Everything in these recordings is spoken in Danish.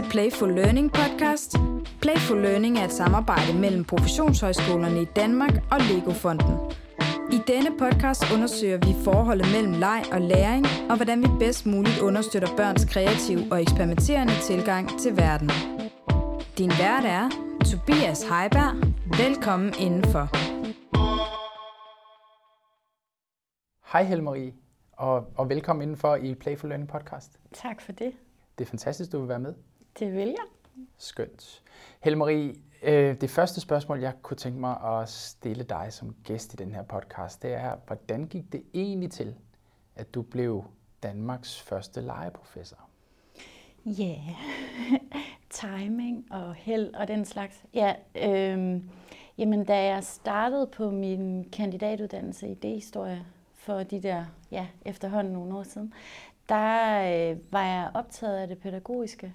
til Playful Learning podcast. Playful Learning er et samarbejde mellem professionshøjskolerne i Danmark og Lego-fonden. I denne podcast undersøger vi forholdet mellem leg og læring, og hvordan vi bedst muligt understøtter børns kreative og eksperimenterende tilgang til verden. Din vært er Tobias Heiberg. Velkommen indenfor. Hej Helmarie, og, og velkommen indenfor i Playful Learning podcast. Tak for det. Det er fantastisk, du vil være med. Det vil jeg. Skønt. Helmarie, øh, det første spørgsmål, jeg kunne tænke mig at stille dig som gæst i den her podcast, det er, hvordan gik det egentlig til, at du blev Danmarks første legeprofessor? Ja, yeah. timing og held og den slags. Ja, øh, jamen da jeg startede på min kandidatuddannelse i idéhistorie for de der, ja, efterhånden nogle år siden, der øh, var jeg optaget af det pædagogiske.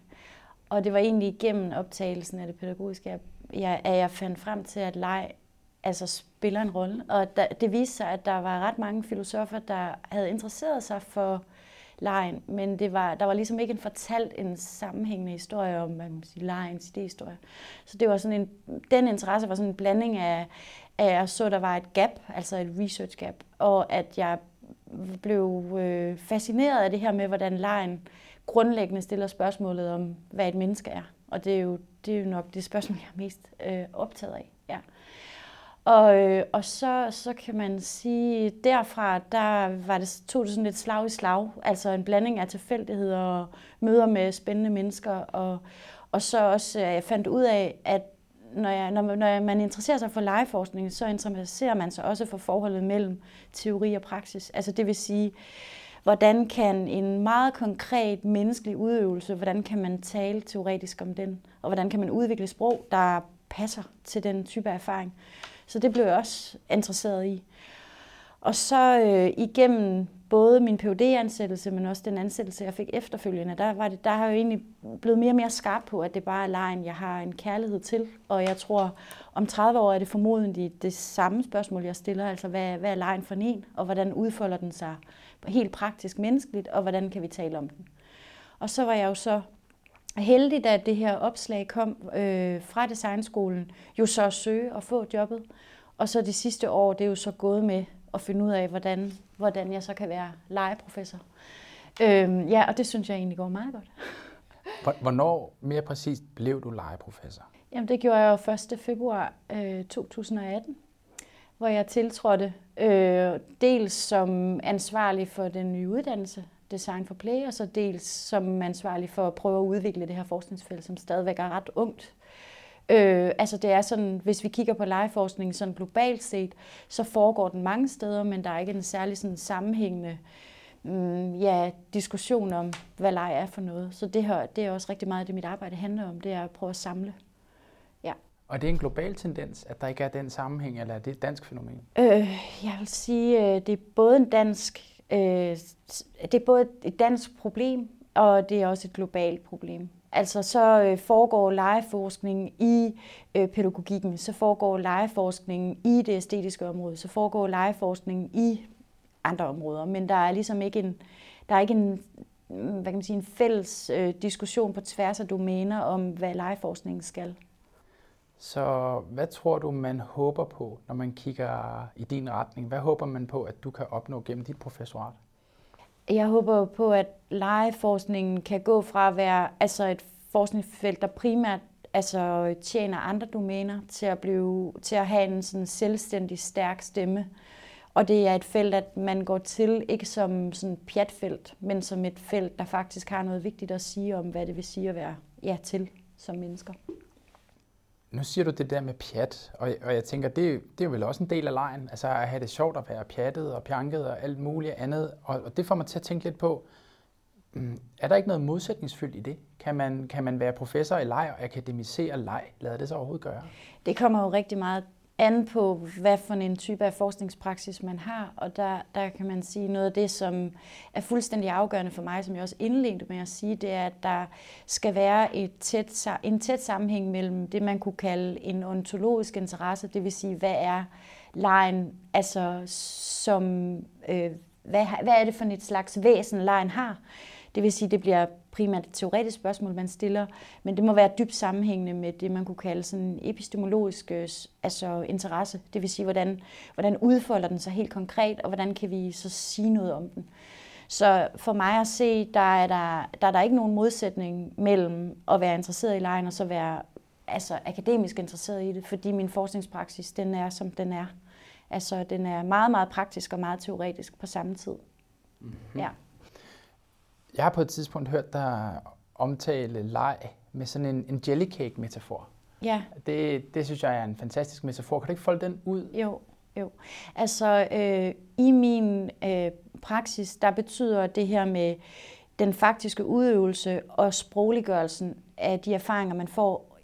Og det var egentlig igennem optagelsen af det pædagogiske, at jeg, at jeg fandt frem til, at leg altså spiller en rolle. Og der, det viste sig, at der var ret mange filosofer, der havde interesseret sig for lejen, men det var, der var ligesom ikke en fortalt en sammenhængende historie om hvad man sige, lejens idéhistorie. Så det var sådan en, den interesse var sådan en blanding af, at jeg så, at der var et gap, altså et research gap, og at jeg blev øh, fascineret af det her med, hvordan lejen grundlæggende stiller spørgsmålet om, hvad et menneske er. Og det er jo, det er jo nok det spørgsmål, jeg er mest øh, optaget af. Ja. Og, øh, og så, så kan man sige, derfra der var det, tog det sådan lidt slag i slag. Altså en blanding af tilfældigheder og møder med spændende mennesker. Og, og så også, øh, jeg fandt ud af, at når, jeg, når, når man interesserer sig for legeforskning, så interesserer man sig også for forholdet mellem teori og praksis. Altså det vil sige, hvordan kan en meget konkret menneskelig udøvelse, hvordan kan man tale teoretisk om den, og hvordan kan man udvikle sprog, der passer til den type erfaring. Så det blev jeg også interesseret i. Og så øh, igennem både min phd ansættelse men også den ansættelse, jeg fik efterfølgende, der, var det, der har jeg jo egentlig blevet mere og mere skarp på, at det bare er lejen, jeg har en kærlighed til. Og jeg tror, om 30 år er det formodentlig det samme spørgsmål, jeg stiller. Altså, hvad, hvad er lejen for en, og hvordan udfolder den sig helt praktisk menneskeligt, og hvordan kan vi tale om den? Og så var jeg jo så heldig, da det her opslag kom øh, fra designskolen, jo så at søge og få jobbet. Og så de sidste år, det er jo så gået med at finde ud af, hvordan, hvordan jeg så kan være legeprofessor. Øhm, ja, og det synes jeg egentlig går meget godt. Hvornår mere præcist blev du legeprofessor? Jamen, det gjorde jeg jo 1. februar øh, 2018, hvor jeg tiltrådte øh, dels som ansvarlig for den nye uddannelse, Design for Play, og så dels som ansvarlig for at prøve at udvikle det her forskningsfelt, som stadigvæk er ret ungt. Øh, altså det er sådan, hvis vi kigger på legeforskning sådan globalt set, så foregår den mange steder, men der er ikke en særlig sådan sammenhængende mm, ja, diskussion om, hvad leg er for noget. Så det, her, det er også rigtig meget det, mit arbejde handler om, det er at prøve at samle. Og det er en global tendens, at der ikke er den sammenhæng, eller er det et dansk fænomen? Øh, jeg vil sige, øh, det er både en dansk, øh, det er både et dansk problem, og det er også et globalt problem. Altså så øh, foregår legeforskning i øh, pædagogikken, så foregår legeforskningen i det æstetiske område, så foregår legeforskningen i andre områder, men der er ligesom ikke en, der er ikke en, hvad kan man sige, en fælles øh, diskussion på tværs af domæner om, hvad legeforskningen skal. Så hvad tror du, man håber på, når man kigger i din retning? Hvad håber man på, at du kan opnå gennem dit professorat? Jeg håber på, at legeforskningen kan gå fra at være altså et forskningsfelt, der primært altså, tjener andre domæner, til at, blive, til at have en sådan selvstændig, stærk stemme. Og det er et felt, at man går til ikke som sådan pjatfelt, men som et felt, der faktisk har noget vigtigt at sige om, hvad det vil sige at være ja, til som mennesker. Nu siger du det der med pjat, og, og jeg tænker, det, det er vel også en del af lejen, altså at have det sjovt at være pjattet og pjanket og alt muligt andet, og, og det får mig til at tænke lidt på, mm, er der ikke noget modsætningsfyldt i det? Kan man, kan man være professor i leg og akademisere leg? Lad det så overhovedet gøre? Det kommer jo rigtig meget an på, hvad for en type af forskningspraksis man har, og der, der kan man sige noget af det, som er fuldstændig afgørende for mig, som jeg også indledte med at sige, det er, at der skal være et tæt, en tæt sammenhæng mellem det, man kunne kalde en ontologisk interesse, det vil sige, hvad er lejen, altså som, øh, hvad, hvad er det for et slags væsen, lejen har, Det vil sige, det bliver primært et teoretisk spørgsmål, man stiller, men det må være dybt sammenhængende med det, man kunne kalde sådan epistemologisk altså interesse. Det vil sige, hvordan, hvordan udfolder den sig helt konkret, og hvordan kan vi så sige noget om den. Så for mig at se, der er der, der er der ikke nogen modsætning mellem at være interesseret i lejen og så være altså, akademisk interesseret i det, fordi min forskningspraksis, den er, som den er. Altså, den er meget, meget praktisk og meget teoretisk på samme tid. Mm-hmm. Ja. Jeg har på et tidspunkt hørt dig omtale leg med sådan en, en jellycake-metafor. Ja. Det, det synes jeg er en fantastisk metafor. Kan du ikke folde den ud? Jo, jo. Altså, øh, i min øh, praksis, der betyder det her med den faktiske udøvelse og sprogliggørelsen af de erfaringer, man får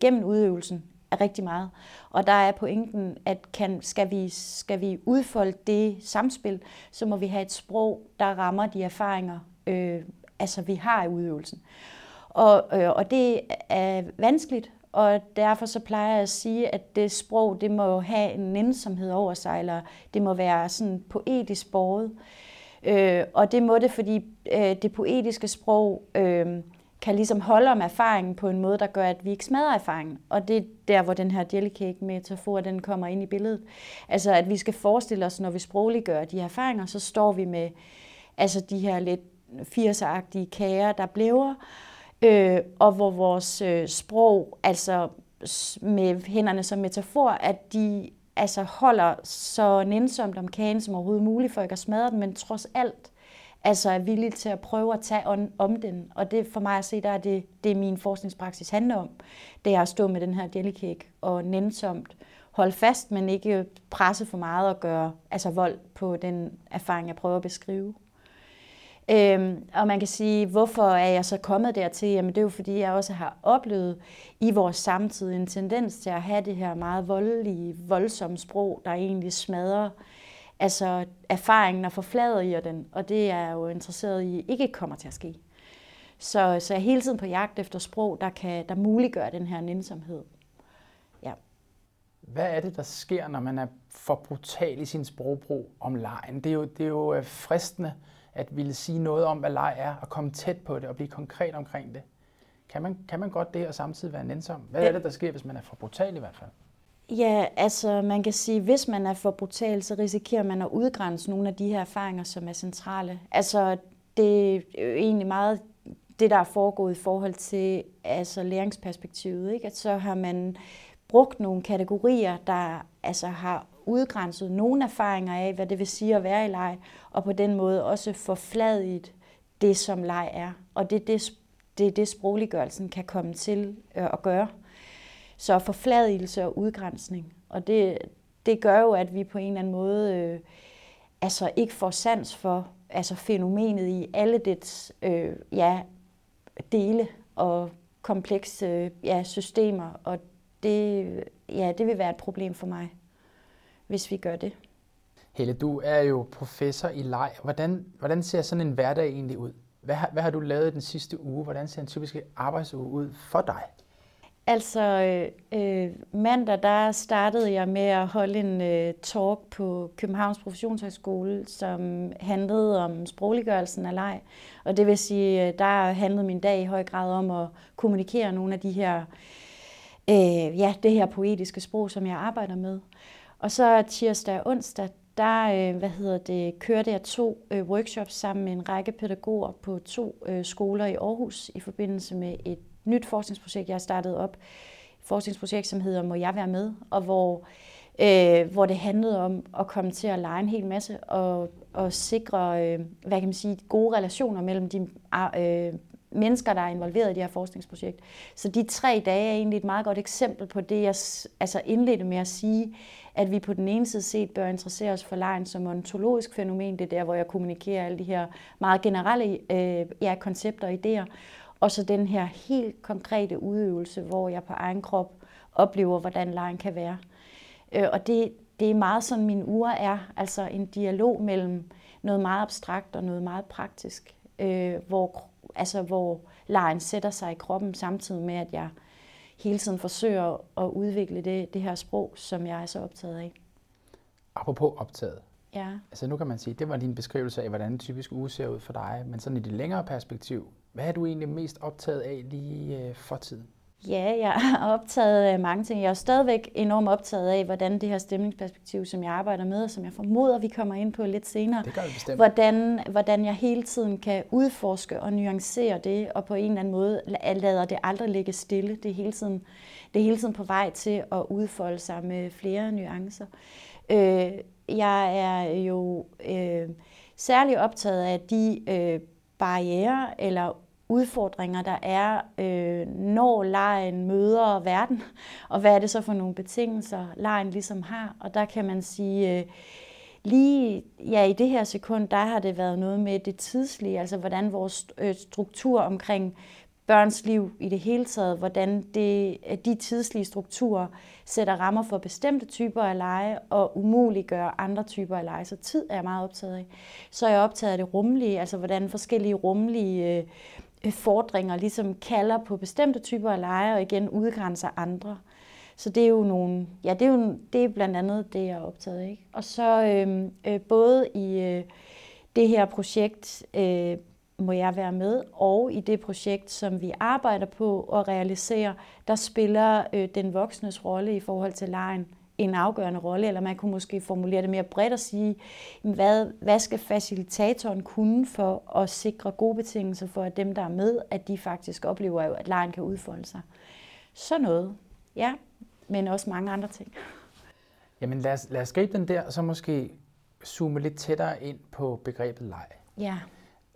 gennem udøvelsen, er rigtig meget. Og der er pointen, at kan, skal, vi, skal vi udfolde det samspil, så må vi have et sprog, der rammer de erfaringer, øh, altså vi har i udøvelsen. Og, øh, og det er vanskeligt, og derfor så plejer jeg at sige, at det sprog, det må have en nænsomhed over sig, eller det må være sådan poetisk båret. Øh, og det må det, fordi øh, det poetiske sprog øh, kan ligesom holde om erfaringen på en måde, der gør, at vi ikke smadrer erfaringen. Og det er der, hvor den her jellycake-metafor, den kommer ind i billedet. Altså, at vi skal forestille os, når vi sprogliggør de erfaringer, så står vi med altså de her lidt 80'er-agtige kager, der blæver, øh, og hvor vores øh, sprog, altså med hænderne som metafor, at de altså holder så nænsomt om kagen som overhovedet muligt, for ikke at smadre den, men trods alt altså er villig til at prøve at tage on, om den. Og det for mig at se, der er det, det min forskningspraksis handler om. Det er at stå med den her jellycake og nænsomt holde fast, men ikke presse for meget og gøre altså vold på den erfaring, jeg prøver at beskrive. Øhm, og man kan sige, hvorfor er jeg så kommet dertil? Jamen det er jo fordi, jeg også har oplevet i vores samtid en tendens til at have det her meget voldelige, voldsomme sprog, der egentlig smadrer altså erfaringen og forfladiger den. Og det er jeg jo interesseret i ikke kommer til at ske. Så, så jeg er hele tiden på jagt efter sprog, der, kan, der muliggør den her nænsomhed. Ja. Hvad er det, der sker, når man er for brutal i sin sprogbrug om lejen? Det er jo, det er jo øh, fristende at ville sige noget om, hvad leg er, og komme tæt på det og blive konkret omkring det. Kan man, kan man godt det og samtidig være nænsom? Hvad er det, der sker, hvis man er for brutal i hvert fald? Ja, altså man kan sige, hvis man er for brutal, så risikerer man at udgrænse nogle af de her erfaringer, som er centrale. Altså det er jo egentlig meget det, der er foregået i forhold til altså, læringsperspektivet. Ikke? At så har man brugt nogle kategorier, der altså, har udgrænset nogle erfaringer af, hvad det vil sige at være i leg, og på den måde også forfladet det, som leg er. Og det er det, det, er det sprogliggørelsen kan komme til øh, at gøre. Så forfladelse og udgrænsning. Og det, det gør jo, at vi på en eller anden måde øh, altså ikke får sans for altså fænomenet i alle dets øh, ja, dele og komplekse øh, ja, systemer. Og det, ja, det vil være et problem for mig, hvis vi gør det. Helle, du er jo professor i leg. Hvordan, hvordan ser sådan en hverdag egentlig ud? Hvad har, hvad har du lavet den sidste uge? Hvordan ser en typisk arbejdsuge ud for dig? Altså øh, mandag, der startede jeg med at holde en øh, talk på Københavns Professionshøjskole, som handlede om sprogliggørelsen af leg. Og det vil sige, øh, der handlede min dag i høj grad om at kommunikere nogle af de her, øh, ja, det her poetiske sprog, som jeg arbejder med. Og så tirsdag og onsdag, der øh, hvad hedder det, kørte jeg to øh, workshops sammen med en række pædagoger på to øh, skoler i Aarhus i forbindelse med et nyt forskningsprojekt, jeg har startet op. Et forskningsprojekt, som hedder Må jeg være med? Og hvor, øh, hvor det handlede om at komme til at lege en hel masse og, og sikre øh, hvad kan man sige, gode relationer mellem de øh, mennesker, der er involveret i det her forskningsprojekt. Så de tre dage er egentlig et meget godt eksempel på det, jeg altså indledte med at sige, at vi på den ene side set bør interessere os for lejen som ontologisk fænomen. Det er der, hvor jeg kommunikerer alle de her meget generelle øh, ja, koncepter og idéer. Og så den her helt konkrete udøvelse, hvor jeg på egen krop oplever, hvordan lejen kan være. Øh, og det, det er meget sådan, min uger er, altså en dialog mellem noget meget abstrakt og noget meget praktisk, øh, hvor, altså, hvor lejen sætter sig i kroppen, samtidig med, at jeg hele tiden forsøger at udvikle det, det her sprog, som jeg er så optaget af. Apropos optaget. Ja. Altså nu kan man sige, det var din beskrivelse af, hvordan en typisk uge ser ud for dig, men sådan i det længere perspektiv, hvad er du egentlig mest optaget af lige øh, for tiden? Ja, jeg er optaget af mange ting. Jeg er stadigvæk enormt optaget af, hvordan det her stemningsperspektiv, som jeg arbejder med, og som jeg formoder, vi kommer ind på lidt senere, Det gør bestemt. hvordan, hvordan jeg hele tiden kan udforske og nuancere det, og på en eller anden måde la- lader det aldrig ligge stille. Det er hele tiden, det er hele tiden på vej til at udfolde sig med flere nuancer. Øh, jeg er jo øh, særlig optaget af de øh, barriere eller udfordringer, der er, øh, når lejen møder verden, og hvad er det så for nogle betingelser, lejen ligesom har. Og der kan man sige, øh, lige ja, i det her sekund, der har det været noget med det tidslige, altså hvordan vores øh, struktur omkring børns liv i det hele taget, hvordan det, de tidslige strukturer sætter rammer for bestemte typer af lege og umuliggør andre typer af lege. Så tid er jeg meget optaget af. Så er jeg optaget af det rumlige, altså hvordan forskellige rumlige øh, fordringer ligesom kalder på bestemte typer af leje og igen udgrænser andre. Så det er jo nogle, ja, det er jo det er blandt andet det, jeg er optaget af. Ikke? Og så øh, øh, både i øh, det her projekt øh, må jeg være med, og i det projekt, som vi arbejder på at realisere, der spiller øh, den voksnes rolle i forhold til lejen en afgørende rolle, eller man kunne måske formulere det mere bredt og sige, hvad, hvad skal facilitatoren kunne for at sikre gode betingelser for, at dem, der er med, at de faktisk oplever, at lejen kan udfolde sig. Så noget, ja, men også mange andre ting. Jamen lad os, lad os gribe den der, og så måske zoome lidt tættere ind på begrebet leg. Ja.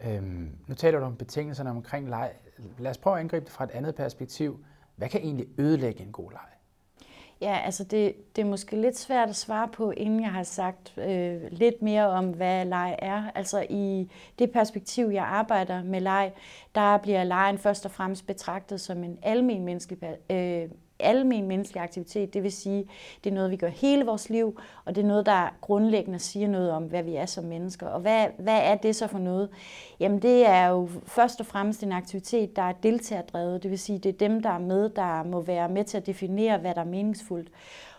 Øhm, nu taler du om betingelserne omkring leg. Lad os prøve at angribe det fra et andet perspektiv. Hvad kan egentlig ødelægge en god leg? Ja, altså det, det er måske lidt svært at svare på, inden jeg har sagt øh, lidt mere om, hvad leg er. Altså i det perspektiv, jeg arbejder med leg, der bliver lejen først og fremmest betragtet som en almen menneskelig, øh, almen menneskelig aktivitet. Det vil sige, det er noget, vi gør hele vores liv, og det er noget, der grundlæggende siger noget om, hvad vi er som mennesker. Og hvad, hvad er det så for noget? Jamen det er jo først og fremmest en aktivitet, der er deltagerdrevet. Det vil sige, det er dem, der er med, der må være med til at definere, hvad der er meningsfuldt.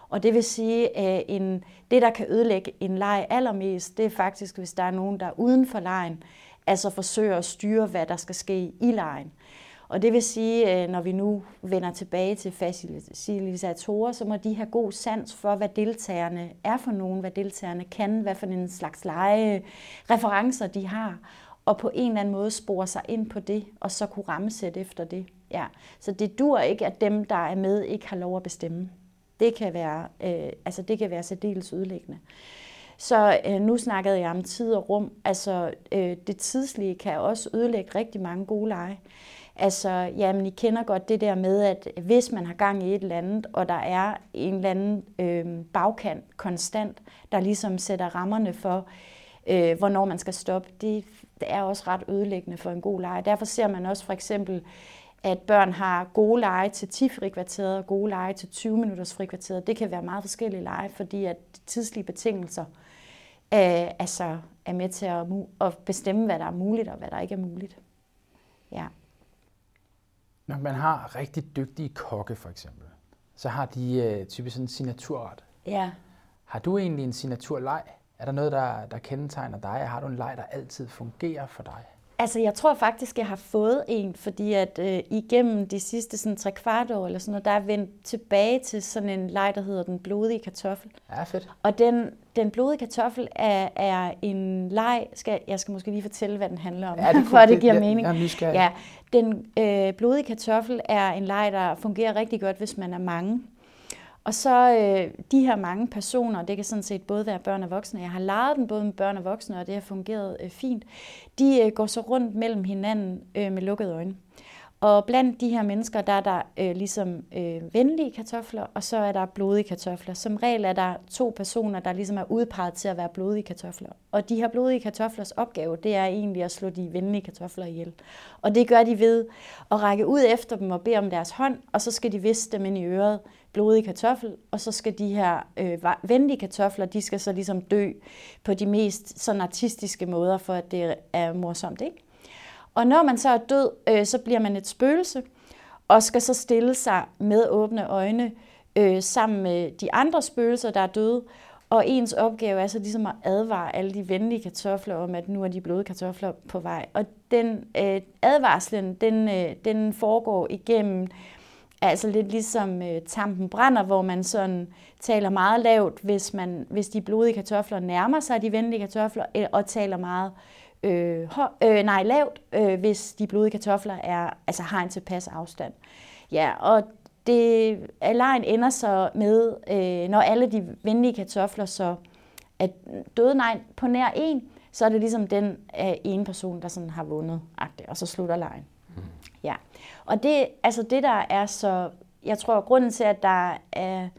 Og det vil sige, at en, det, der kan ødelægge en leg allermest, det er faktisk, hvis der er nogen, der er uden for lejen, altså forsøger at styre, hvad der skal ske i lejen. Og det vil sige, øh, når vi nu vender tilbage til facilitatorer, så må de have god sans for, hvad deltagerne er for nogen, hvad deltagerne kan, hvad for en slags lege, referencer de har, og på en eller anden måde spore sig ind på det, og så kunne rammesætte efter det. Ja. Så det dur ikke, at dem, der er med, ikke har lov at bestemme. Det kan være, øh, altså det kan være særdeles ødelæggende. Så øh, nu snakkede jeg om tid og rum. Altså øh, det tidslige kan også ødelægge rigtig mange gode lege. Altså, jamen, I kender godt det der med, at hvis man har gang i et eller andet, og der er en eller anden øh, bagkant konstant, der ligesom sætter rammerne for, øh, hvornår man skal stoppe, det, det er også ret ødelæggende for en god leje. Derfor ser man også for eksempel, at børn har gode lege til 10 frikvarteret og gode lege til 20 minutters frikvarteret. Det kan være meget forskellige lege, fordi at tidslige betingelser øh, altså er med til at, at bestemme, hvad der er muligt og hvad der ikke er muligt. Ja. Når man har rigtig dygtige kokke for eksempel, så har de øh, typisk sådan en signaturret. Ja. Har du egentlig en signaturleg? Er der noget, der, der kendetegner dig? Har du en leg, der altid fungerer for dig? Altså, jeg tror faktisk, jeg har fået en, fordi at øh, igennem de sidste sådan, tre kvart år, eller sådan noget, der er vendt tilbage til sådan en leg, der hedder Den blodige kartoffel. Ja, fedt. Og den, den blodige kartoffel er, er en leg, skal, jeg skal måske lige fortælle, hvad den handler om, Ja, det for at det giver jeg- mening. jeg er nysgerrig. Ja, den øh, blodige kartoffel er en leg, der fungerer rigtig godt, hvis man er mange. Og så øh, de her mange personer, det kan sådan set både være børn og voksne, jeg har lejet den både med børn og voksne, og det har fungeret øh, fint, de øh, går så rundt mellem hinanden øh, med lukkede øjne. Og blandt de her mennesker, der er der øh, ligesom øh, venlige kartofler, og så er der blodige kartofler. Som regel er der to personer, der ligesom er udpeget til at være blodige kartofler. Og de her blodige kartoflers opgave, det er egentlig at slå de venlige kartofler ihjel. Og det gør de ved at række ud efter dem og bede om deres hånd, og så skal de viske dem ind i øret, blodige kartoffel, og så skal de her øh, venlige kartofler, de skal så ligesom dø på de mest sådan artistiske måder, for at det er morsomt, ikke? Og når man så er død, øh, så bliver man et spøgelse, og skal så stille sig med åbne øjne øh, sammen med de andre spøgelser, der er døde. Og ens opgave er så ligesom at advare alle de venlige kartofler om, at nu er de bløde kartofler på vej. Og den øh, advarslen, den, øh, den foregår igennem, altså lidt ligesom øh, tampen brænder, hvor man sådan taler meget lavt, hvis, man, hvis de blodige kartofler nærmer sig de venlige kartofler, øh, og taler meget øh, hår, øh, nej, lavt, øh, hvis de blodige kartofler er, altså har en tilpas afstand. Ja, og det, lejen ender så med, øh, når alle de venlige kartofler så er døde nej på nær en, så er det ligesom den øh, ene person, der sådan har vundet, og så slutter lejen. Ja. Og det, altså det der er så, jeg tror, grunden til, at der er,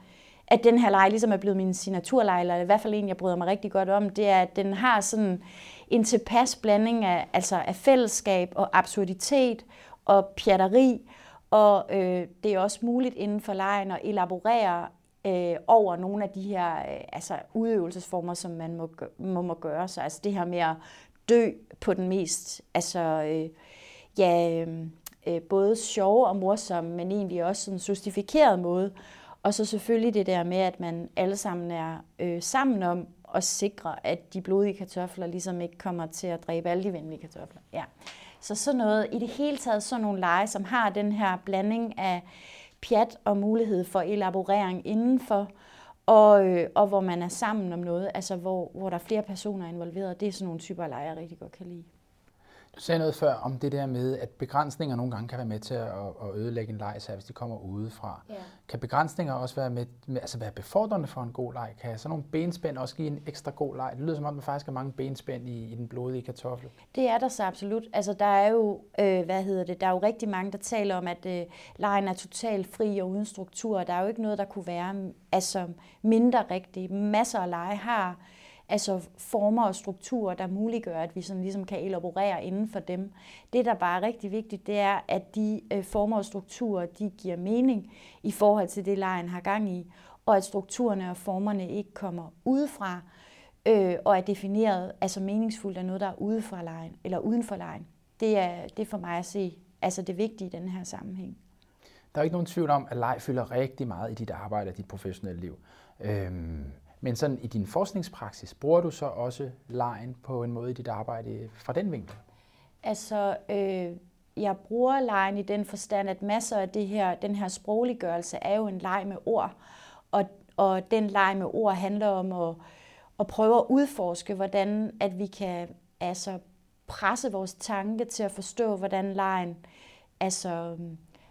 at den her leg ligesom er blevet min signaturleg, eller i hvert fald en, jeg bryder mig rigtig godt om, det er, at den har sådan en tilpas blanding af, altså af fællesskab og absurditet og pjatteri, og øh, det er også muligt inden for lejen at elaborere øh, over nogle af de her øh, altså udøvelsesformer, som man må, må, må gøre sig. Altså det her med at dø på den mest, altså øh, ja, øh, Øh, både sjove og morsomme, men egentlig også en justifikeret måde. Og så selvfølgelig det der med, at man alle sammen er øh, sammen om at sikre, at de blodige kartofler ligesom ikke kommer til at dræbe alle de venlige kartofler. Ja. Så sådan noget, i det hele taget sådan nogle lege, som har den her blanding af pjat og mulighed for elaborering indenfor, og, øh, og hvor man er sammen om noget, altså hvor, hvor der er flere personer involveret. Det er sådan nogle typer lege, jeg rigtig godt kan lide. Du sagde noget før om det der med, at begrænsninger nogle gange kan være med til at, at ødelægge en leg, hvis de kommer udefra. Ja. Kan begrænsninger også være, med, altså være befordrende for en god leg? Kan sådan nogle benspænd også give en ekstra god leg? Det lyder som om, der faktisk er mange benspænd i, i den blodige kartoffel. Det er der så absolut. Altså der er jo, øh, hvad hedder det, der er jo rigtig mange, der taler om, at øh, lejen er totalt fri og uden struktur. Der er jo ikke noget, der kunne være altså, mindre rigtigt. Masser af lege har altså former og strukturer, der muliggør, at vi sådan ligesom kan elaborere inden for dem. Det, der bare er rigtig vigtigt, det er, at de øh, former og strukturer, de giver mening i forhold til det, lejen har gang i, og at strukturerne og formerne ikke kommer udefra, øh, og er defineret altså meningsfuldt af noget, der er ude fra lejen, eller uden for lejen. Det er, det er for mig at se altså det vigtige i den her sammenhæng. Der er ikke nogen tvivl om, at leg fylder rigtig meget i dit arbejde og dit professionelle liv. Øhm, men sådan i din forskningspraksis, bruger du så også lejen på en måde i dit arbejde fra den vinkel? Altså, øh, jeg bruger lejen i den forstand, at masser af det her, den her sprogliggørelse er jo en leg med ord. Og, og den leg med ord handler om at, at prøve at udforske, hvordan at vi kan altså, presse vores tanke til at forstå, hvordan lejen, altså,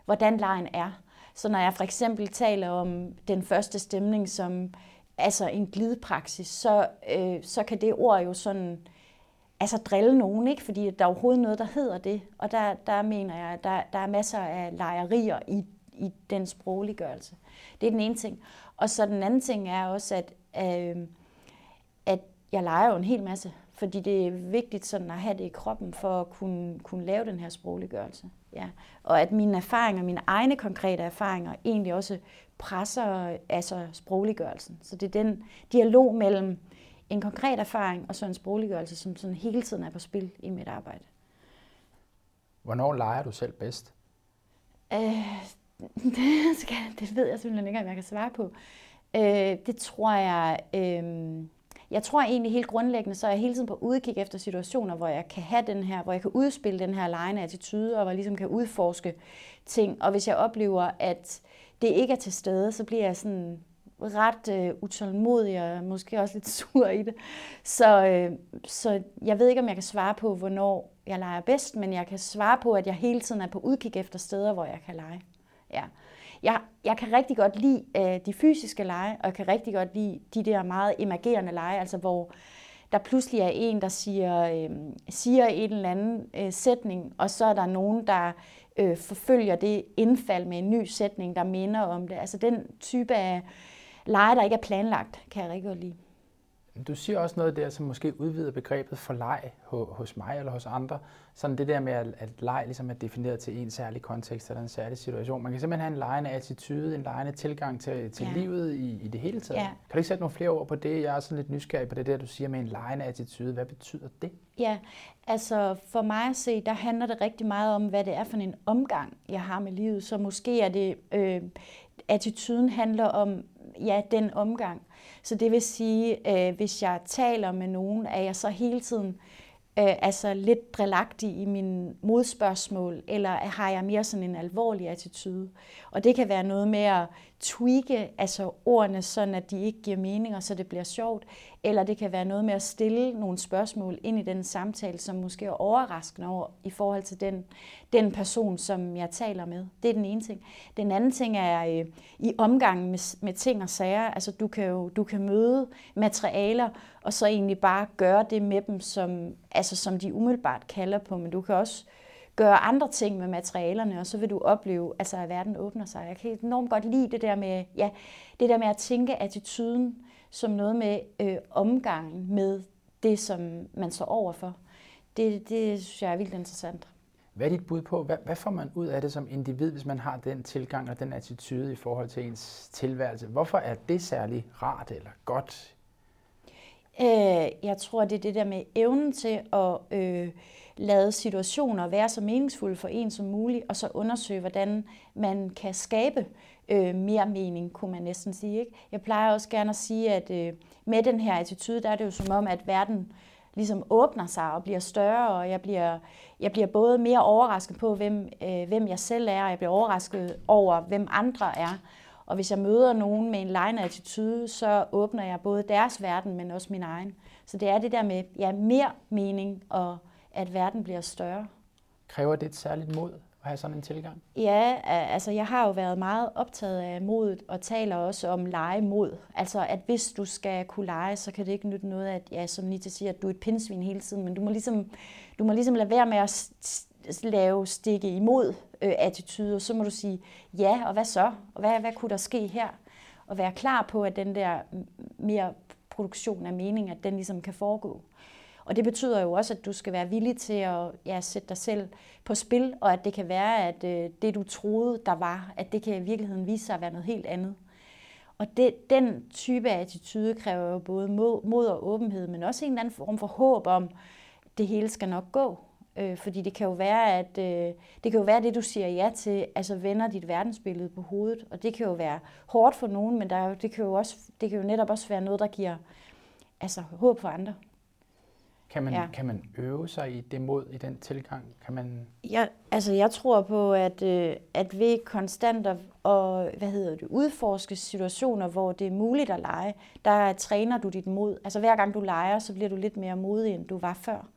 hvordan lejen er. Så når jeg for eksempel taler om den første stemning, som altså en glidepraksis, så, øh, så kan det ord jo sådan altså drille nogen, ikke? fordi der er overhovedet noget, der hedder det. Og der, der mener jeg, at der, der er masser af lejerier i, i den sprogliggørelse. Det er den ene ting. Og så den anden ting er også, at, øh, at jeg leger jo en hel masse, fordi det er vigtigt sådan at have det i kroppen for at kunne, kunne lave den her sprogliggørelse. Ja. Og at mine erfaringer, mine egne konkrete erfaringer, egentlig også presser altså sprogliggørelsen. Så det er den dialog mellem en konkret erfaring og så en sprogliggørelse, som sådan hele tiden er på spil i mit arbejde. Hvornår leger du selv bedst? Øh, det, skal, det ved jeg simpelthen ikke, om jeg kan svare på. Øh, det tror jeg... Øh, jeg tror egentlig helt grundlæggende, så er jeg hele tiden på udkig efter situationer, hvor jeg kan have den her, hvor jeg kan udspille den her lejende attitude, og hvor jeg ligesom kan udforske ting. Og hvis jeg oplever, at det ikke er til stede, så bliver jeg sådan ret øh, utålmodig og måske også lidt sur i det. Så, øh, så jeg ved ikke, om jeg kan svare på, hvornår jeg leger bedst, men jeg kan svare på, at jeg hele tiden er på udkig efter steder, hvor jeg kan lege. Ja. Jeg, jeg kan rigtig godt lide øh, de fysiske lege, og jeg kan rigtig godt lide de der meget emergerende lege, altså hvor der pludselig er en, der siger, øh, siger en eller anden øh, sætning, og så er der nogen, der øh, forfølger det indfald med en ny sætning, der minder om det. Altså den type af lege, der ikke er planlagt, kan jeg rigtig godt lide. Du siger også noget der, som måske udvider begrebet for leg hos mig eller hos andre. Sådan det der med, at, at leg ligesom er defineret til en særlig kontekst eller en særlig situation. Man kan simpelthen have en legende attitude, en legende tilgang til, til ja. livet i, i det hele taget. Ja. Kan du ikke sætte nogle flere ord på det? Jeg er sådan lidt nysgerrig på det der, du siger med en legende attitude. Hvad betyder det? Ja, altså for mig at se, der handler det rigtig meget om, hvad det er for en omgang, jeg har med livet. Så måske er det, øh, attituden handler om ja, den omgang. Så det vil sige, øh, hvis jeg taler med nogen, er jeg så hele tiden øh, altså lidt drillagtig i min modspørgsmål, eller har jeg mere sådan en alvorlig attitude? Og det kan være noget med at tweake altså ordene, sådan at de ikke giver mening, og så det bliver sjovt. Eller det kan være noget med at stille nogle spørgsmål ind i den samtale, som måske er overraskende over i forhold til den, den person, som jeg taler med. Det er den ene ting. Den anden ting er øh, i omgangen med, med ting og sager. Altså du kan jo du kan møde materialer, og så egentlig bare gøre det med dem, som, altså, som de umiddelbart kalder på. Men du kan også gøre andre ting med materialerne, og så vil du opleve, altså, at verden åbner sig. Jeg kan enormt godt lide det der med, ja, det der med at tænke attituden som noget med øh, omgangen med det, som man står overfor. Det, det synes jeg er vildt interessant. Hvad er dit bud på, hvad, hvad får man ud af det som individ, hvis man har den tilgang og den attitude i forhold til ens tilværelse? Hvorfor er det særlig rart eller godt? Øh, jeg tror, det er det der med evnen til at øh, lade situationer være så meningsfulde for en som muligt, og så undersøge, hvordan man kan skabe øh, mere mening, kunne man næsten sige. Ikke? Jeg plejer også gerne at sige, at øh, med den her attitude, der er det jo som om, at verden ligesom åbner sig og bliver større, og jeg bliver, jeg bliver både mere overrasket på, hvem, øh, hvem jeg selv er, og jeg bliver overrasket over, hvem andre er. Og hvis jeg møder nogen med en lejende attitude, så åbner jeg både deres verden, men også min egen. Så det er det der med ja, mere mening, og at verden bliver større. Kræver det et særligt mod at have sådan en tilgang? Ja, altså jeg har jo været meget optaget af modet, og taler også om legemod. Altså at hvis du skal kunne lege, så kan det ikke nytte noget, at, ja, som Nita siger, at du er et pindsvin hele tiden, men du må ligesom, du må ligesom lade være med at lave stikke imod øh, attitude, og så må du sige, ja, og hvad så? Og hvad, hvad kunne der ske her? Og være klar på, at den der mere produktion af mening, at den ligesom kan foregå. Og det betyder jo også, at du skal være villig til at ja, sætte dig selv på spil, og at det kan være, at øh, det du troede, der var, at det kan i virkeligheden vise sig at være noget helt andet. Og det, den type af attitude kræver jo både mod, mod og åbenhed, men også en eller anden form for håb om, at det hele skal nok gå. Øh, fordi det kan jo være, at øh, det kan jo være det, du siger ja til, altså vender dit verdensbillede på hovedet. Og det kan jo være hårdt for nogen, men der er jo, det, kan jo også, det kan jo netop også være noget, der giver altså, håb for andre. Kan man, ja. kan man øve sig i det mod, i den tilgang? Kan man... Ja, altså jeg tror på, at, øh, at ved konstant at og, hvad hedder det, udforske situationer, hvor det er muligt at lege, der træner du dit mod. Altså hver gang du leger, så bliver du lidt mere modig, end du var før.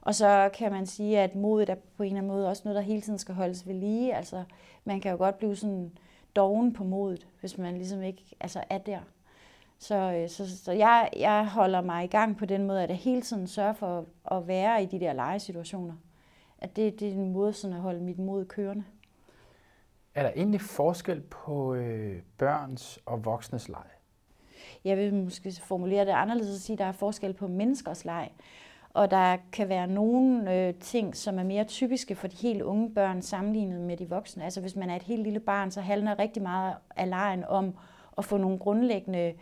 Og så kan man sige, at modet er på en eller anden måde også noget, der hele tiden skal holdes ved lige. Altså man kan jo godt blive sådan doven på modet, hvis man ligesom ikke altså, er der. Så, øh, så, så jeg, jeg holder mig i gang på den måde, at jeg hele tiden sørger for at være i de der legesituationer. At det, det er en måde sådan at holde mit mod kørende. Er der egentlig forskel på øh, børns og voksnes leg? Jeg vil måske formulere det anderledes og sige, at der er forskel på menneskers leg. Og der kan være nogle øh, ting, som er mere typiske for de helt unge børn sammenlignet med de voksne. Altså hvis man er et helt lille barn, så handler rigtig meget af lejen om at få nogle grundlæggende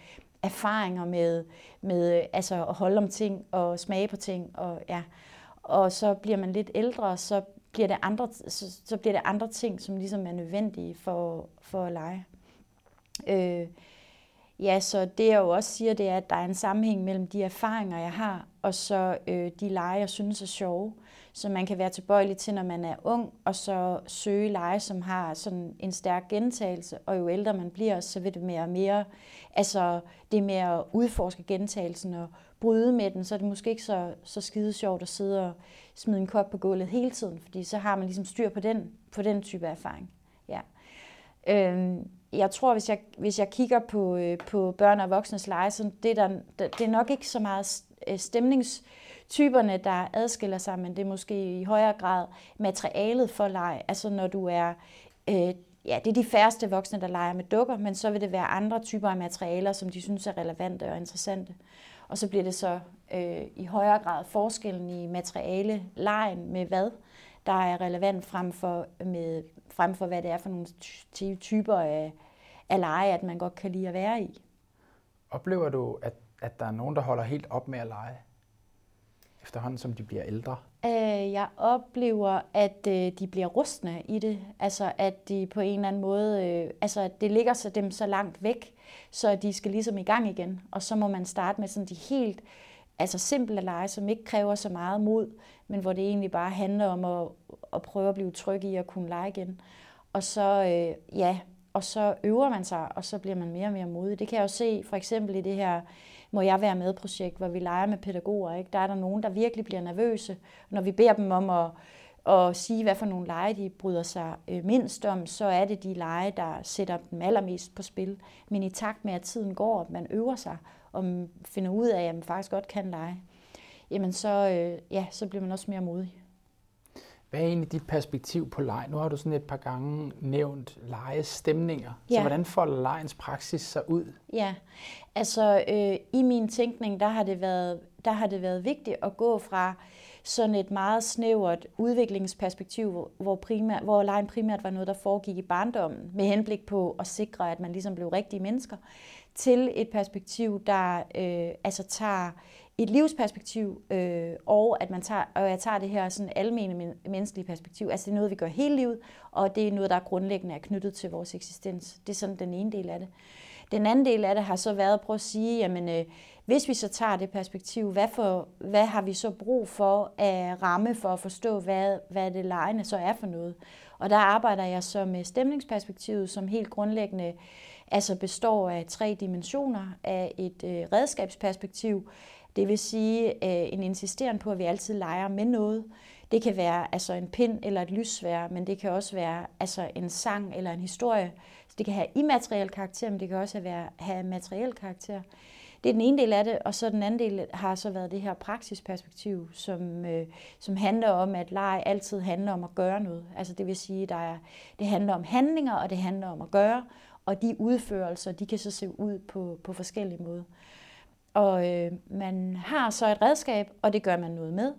erfaringer med, med øh, altså at holde om ting og smage på ting. Og, ja. og så bliver man lidt ældre, så bliver det andre, så, så bliver det andre ting, som ligesom er nødvendige for, for at lege. Øh, ja, så det jeg jo også siger, det er, at der er en sammenhæng mellem de erfaringer, jeg har, og så øh, de lege, jeg synes er sjove så man kan være tilbøjelig til, når man er ung, og så søge lege, som har sådan en stærk gentagelse, og jo ældre man bliver, så vil det mere og mere, altså det med at udforske gentagelsen og bryde med den, så er det måske ikke så, så skide sjovt at sidde og smide en kop på gulvet hele tiden, fordi så har man ligesom styr på den, på den type erfaring. Ja. Øhm, jeg tror, hvis jeg, hvis jeg kigger på, øh, på børn og voksnes lege, så det, der, det er nok ikke så meget øh, stemnings typerne, der adskiller sig, men det er måske i højere grad materialet for leg. Altså når du er, øh, ja, det er de færreste voksne, der leger med dukker, men så vil det være andre typer af materialer, som de synes er relevante og interessante. Og så bliver det så øh, i højere grad forskellen i materiale, lejen med hvad, der er relevant frem for, med, frem for hvad det er for nogle typer af, af lege, at man godt kan lide at være i. Oplever du, at, at der er nogen, der holder helt op med at lege? Efterhånden som de bliver ældre? Øh, jeg oplever, at øh, de bliver rustne i det. Altså at de på en eller anden måde, øh, altså at det ligger så dem så langt væk, Så de skal ligesom i gang igen, og så må man starte med sådan de helt altså simple lege, som ikke kræver så meget mod, men hvor det egentlig bare handler om at, at prøve at blive tryg i at kunne lege igen. Og så, øh, ja, og så øver man sig, og så bliver man mere og mere modig. Det kan jeg jo se for eksempel i det her må jeg være med projekt, hvor vi leger med pædagoger. Ikke? Der er der nogen, der virkelig bliver nervøse, når vi beder dem om at, at sige, hvad for nogle lege de bryder sig øh, mindst om, så er det de lege, der sætter dem allermest på spil. Men i takt med, at tiden går, og man øver sig, og finder ud af, at man faktisk godt kan lege, jamen så, øh, ja, så bliver man også mere modig. Hvad er egentlig dit perspektiv på leg? Nu har du sådan et par gange nævnt lejestemninger. Ja. Så hvordan får lejens praksis sig ud? Ja, altså øh, i min tænkning, der har, det været, der har det været vigtigt at gå fra sådan et meget snævert udviklingsperspektiv, hvor, hvor, primært, hvor lejen primært var noget, der foregik i barndommen, med henblik på at sikre, at man ligesom blev rigtige mennesker, til et perspektiv, der øh, altså tager et livsperspektiv, øh, og at man tager, og jeg tager det her sådan almene menneskelige perspektiv. Altså det er noget, vi gør hele livet, og det er noget, der er grundlæggende er knyttet til vores eksistens. Det er sådan den ene del af det. Den anden del af det har så været at prøve at sige, jamen øh, hvis vi så tager det perspektiv, hvad, for, hvad har vi så brug for at ramme for at forstå, hvad, hvad det lejende så er for noget? Og der arbejder jeg så med stemningsperspektivet, som helt grundlæggende altså består af tre dimensioner af et øh, redskabsperspektiv, det vil sige øh, en insisteren på, at vi altid leger med noget. Det kan være altså en pind eller et lyssvær, men det kan også være altså en sang eller en historie. Så det kan have immateriel karakter, men det kan også have, have materiel karakter. Det er den ene del af det, og så den anden del har så været det her praksisperspektiv, som, øh, som handler om, at leg altid handler om at gøre noget. Altså det vil sige, der det handler om handlinger, og det handler om at gøre, og de udførelser, de kan så se ud på, på forskellige måder. Og øh, man har så et redskab, og det gør man noget med.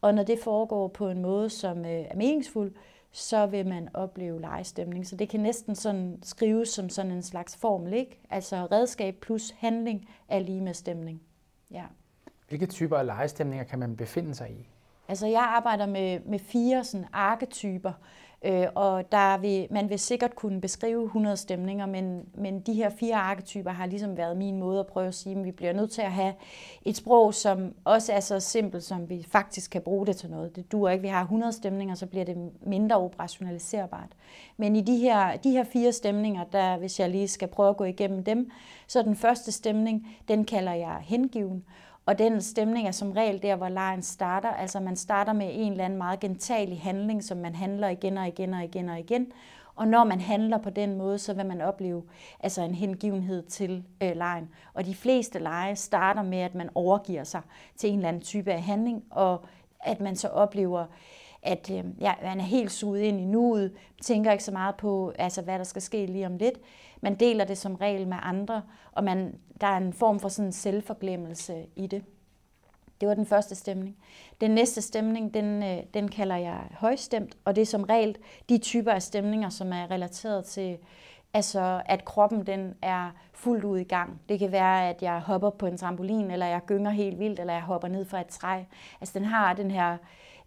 Og når det foregår på en måde, som øh, er meningsfuld, så vil man opleve legestemning. Så det kan næsten sådan skrives som sådan en slags formel, ikke? Altså redskab plus handling er lige med stemning. Ja. Hvilke typer af legestemninger kan man befinde sig i? Altså jeg arbejder med, med fire sådan arketyper, Øh, og der vil, man vil sikkert kunne beskrive 100 stemninger, men, men de her fire arketyper har ligesom været min måde at prøve at sige, at vi bliver nødt til at have et sprog, som også er så simpelt, som vi faktisk kan bruge det til noget. Det duer ikke, vi har 100 stemninger, så bliver det mindre operationaliserbart. Men i de her, de her fire stemninger, der, hvis jeg lige skal prøve at gå igennem dem, så den første stemning, den kalder jeg hengiven. Og den stemning er som regel der, hvor lejen starter. Altså man starter med en eller anden meget gentagelig handling, som man handler igen og igen og igen og igen. Og når man handler på den måde, så vil man opleve altså en hengivenhed til øh, lejen. Og de fleste lege starter med, at man overgiver sig til en eller anden type af handling, og at man så oplever, at øh, ja, man er helt suget ind i nuet, tænker ikke så meget på, altså, hvad der skal ske lige om lidt. Man deler det som regel med andre, og man, der er en form for sådan selvforglemmelse i det. Det var den første stemning. Den næste stemning, den, øh, den kalder jeg højstemt, og det er som regel de typer af stemninger, som er relateret til, altså at kroppen den er fuldt ud i gang. Det kan være, at jeg hopper på en trampolin, eller jeg gynger helt vildt, eller jeg hopper ned fra et træ. Altså den har den her,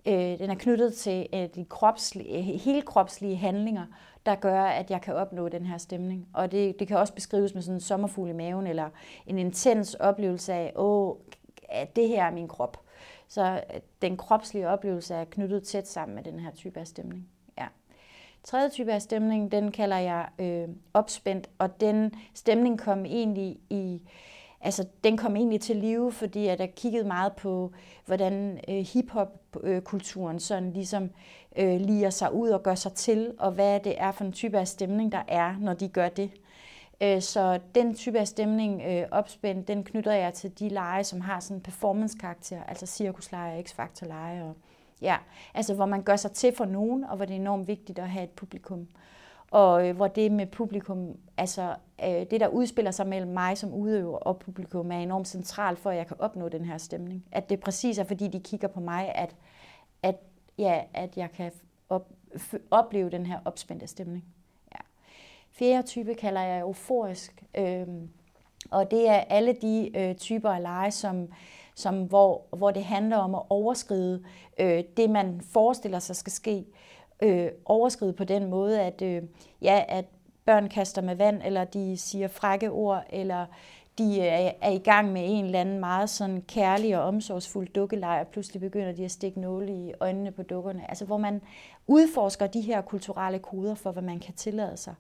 øh, den er knyttet til øh, de kropslige, hele kropslige handlinger, der gør, at jeg kan opnå den her stemning. Og det, det kan også beskrives med sådan en sommerfugl i maven, eller en intens oplevelse af, åh, at det her er min krop. Så øh, den kropslige oplevelse er knyttet tæt sammen med den her type af stemning. Ja. Tredje type af stemning, den kalder jeg øh, opspændt, og den stemning kom egentlig i altså, den kom egentlig til live, fordi at jeg kiggede meget på, hvordan øh, hiphop-kulturen øh, sådan ligesom øh, liger sig ud og gør sig til, og hvad det er for en type af stemning, der er, når de gør det. Øh, så den type af stemning øh, opspændt, den knytter jeg til de lege, som har sådan en performance-karakter, altså cirkusleje, x-faktor-leje. og ja, altså hvor man gør sig til for nogen, og hvor det er enormt vigtigt at have et publikum og øh, hvor det med publikum, altså øh, det der udspiller sig mellem mig som udøver og publikum, er enormt centralt for, at jeg kan opnå den her stemning. At det præcis er, fordi de kigger på mig, at, at, ja, at jeg kan op, opleve den her opspændte stemning. Ja. Fjerde type kalder jeg euforisk, øh, og det er alle de øh, typer af lege, som, som hvor, hvor det handler om at overskride øh, det, man forestiller sig skal ske øh, overskride på den måde, at, øh, ja, at børn kaster med vand, eller de siger frække ord, eller de øh, er, i gang med en eller anden meget sådan kærlig og omsorgsfuld dukkelej, og pludselig begynder de at stikke nåle i øjnene på dukkerne. Altså hvor man udforsker de her kulturelle koder for, hvad man kan tillade sig.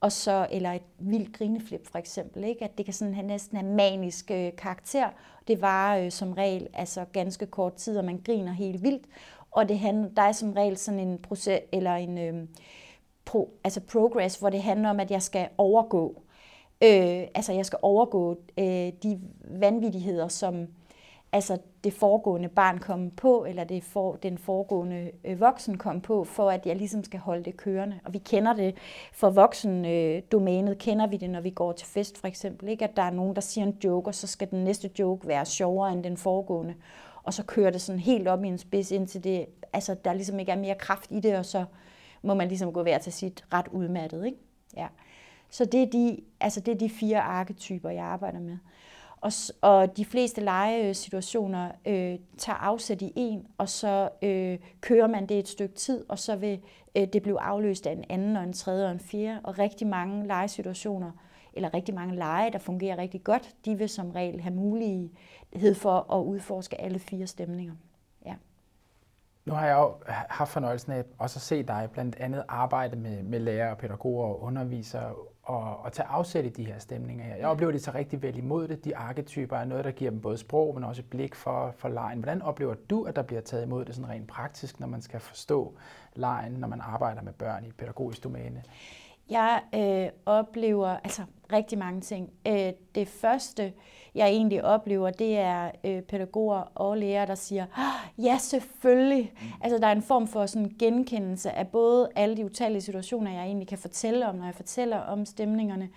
Og så, eller et vildt grineflip for eksempel, ikke? at det kan sådan have næsten have manisk øh, karakter. Det var øh, som regel altså ganske kort tid, og man griner helt vildt. Og det handler, der er som regel sådan en proces, eller en øh, pro, altså progress, hvor det handler om, at jeg skal overgå Øh, altså jeg skal overgå øh, de vanvittigheder, som altså det foregående barn kom på, eller det for, den foregående øh, voksen kom på, for at jeg ligesom skal holde det kørende. Og vi kender det for voksendomænet, øh, kender vi det, når vi går til fest for eksempel. Ikke? At der er nogen, der siger en joke, og så skal den næste joke være sjovere end den foregående. Og så kører det sådan helt op i en spids, indtil det, altså, der ligesom ikke er mere kraft i det, og så må man ligesom gå hver til sit ret udmattet. Ikke? Ja. Så det er de, altså det er de fire arketyper, jeg arbejder med. Og, og de fleste legesituationer øh, tager afsæt i en, og så øh, kører man det et stykke tid, og så vil øh, det blive afløst af en anden, og en tredje og en fjerde. Og rigtig mange legesituationer, eller rigtig mange lege, der fungerer rigtig godt, de vil som regel have mulighed for at udforske alle fire stemninger. Ja. Nu har jeg jo haft fornøjelsen af også at se dig blandt andet arbejde med, med lærere, pædagoger og undervisere og, og tage afsæt i de her stemninger her. Jeg oplever, at de tager rigtig vel imod det. De arketyper er noget, der giver dem både sprog, men også blik for, for lejen. Hvordan oplever du, at der bliver taget imod det sådan rent praktisk, når man skal forstå lejen, når man arbejder med børn i pædagogisk domæne? Jeg øh, oplever altså rigtig mange ting. Øh, det første, jeg egentlig oplever, det er øh, pædagoger og lærere, der siger, ah, ja, selvfølgelig. Mm. Altså, der er en form for sådan genkendelse af både alle de utallige situationer, jeg egentlig kan fortælle om, når jeg fortæller om stemningerne,